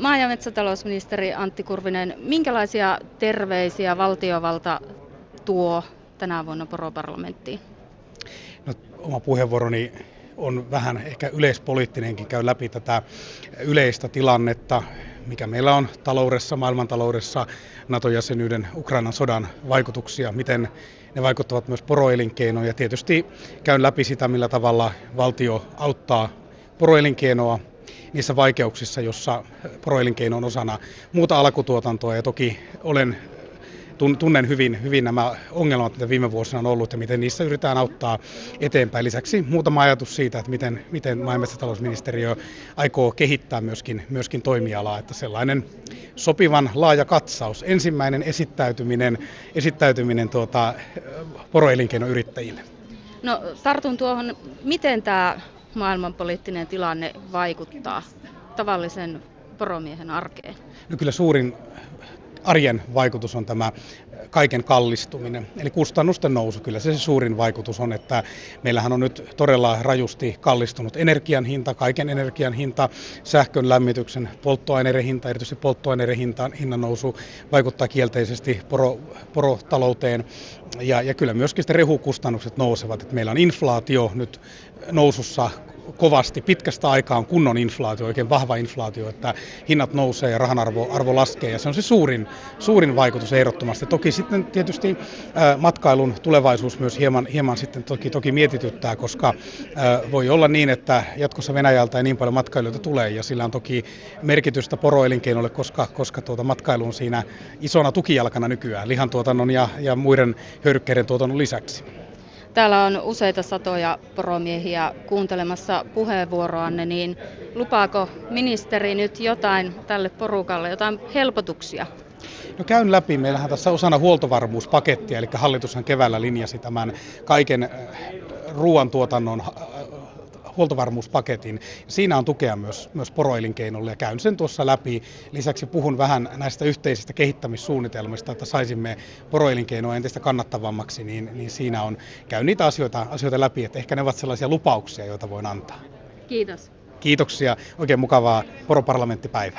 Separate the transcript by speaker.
Speaker 1: Maa- ja metsätalousministeri Antti Kurvinen, minkälaisia terveisiä valtiovalta tuo tänä vuonna poroparlamenttiin?
Speaker 2: No, oma puheenvuoroni on vähän ehkä yleispoliittinenkin, käy läpi tätä yleistä tilannetta, mikä meillä on taloudessa, maailmantaloudessa, NATO-jäsenyyden, Ukrainan sodan vaikutuksia, miten ne vaikuttavat myös poroelinkeinoon ja tietysti käyn läpi sitä, millä tavalla valtio auttaa poroelinkeinoa niissä vaikeuksissa, jossa poroelinkeino on osana muuta alkutuotantoa ja toki olen tunnen hyvin, hyvin nämä ongelmat, mitä viime vuosina on ollut ja miten niissä yritetään auttaa eteenpäin. Lisäksi muutama ajatus siitä, että miten, miten maa- ja metsätalousministeriö aikoo kehittää myöskin, myöskin toimialaa, että sellainen sopivan laaja katsaus, ensimmäinen esittäytyminen, esittäytyminen tuota, poroelinkeinoyrittäjille.
Speaker 1: No tartun tuohon, miten tämä maailmanpoliittinen tilanne vaikuttaa tavallisen poromiehen arkeen?
Speaker 2: No kyllä suurin arjen vaikutus on tämä kaiken kallistuminen, eli kustannusten nousu. Kyllä se, se suurin vaikutus on, että meillähän on nyt todella rajusti kallistunut energian hinta, kaiken energian hinta, sähkön lämmityksen, polttoaineiden hinta, erityisesti polttoaineiden hinta, hinnan nousu vaikuttaa kielteisesti poro, porotalouteen. Ja, ja kyllä myöskin sitten rehukustannukset nousevat. Että meillä on inflaatio nyt nousussa kovasti pitkästä aikaa on kunnon inflaatio, oikein vahva inflaatio, että hinnat nousee ja rahan arvo, arvo laskee ja se on se suurin, suurin vaikutus ehdottomasti. Toki sitten tietysti matkailun tulevaisuus myös hieman, hieman sitten toki, toki mietityttää, koska voi olla niin, että jatkossa Venäjältä ei niin paljon matkailijoita tulee ja sillä on toki merkitystä poroelinkeinolle, koska, koska tuota matkailu on siinä isona tukijalkana nykyään lihantuotannon ja, ja muiden hyödykkeiden tuotannon lisäksi.
Speaker 1: Täällä on useita satoja poromiehiä kuuntelemassa puheenvuoroanne, niin lupaako ministeri nyt jotain tälle porukalle, jotain helpotuksia?
Speaker 2: No käyn läpi. Meillähän tässä osana huoltovarmuuspakettia, eli hallitushan keväällä linjasi tämän kaiken äh, ruoantuotannon huoltovarmuuspaketin. Siinä on tukea myös, myös poroelinkeinolle ja käyn sen tuossa läpi. Lisäksi puhun vähän näistä yhteisistä kehittämissuunnitelmista, että saisimme poroelinkeinoa entistä kannattavammaksi, niin, niin siinä on, käyn niitä asioita, asioita läpi, että ehkä ne ovat sellaisia lupauksia, joita voin antaa.
Speaker 1: Kiitos.
Speaker 2: Kiitoksia. Oikein mukavaa poroparlamenttipäivää.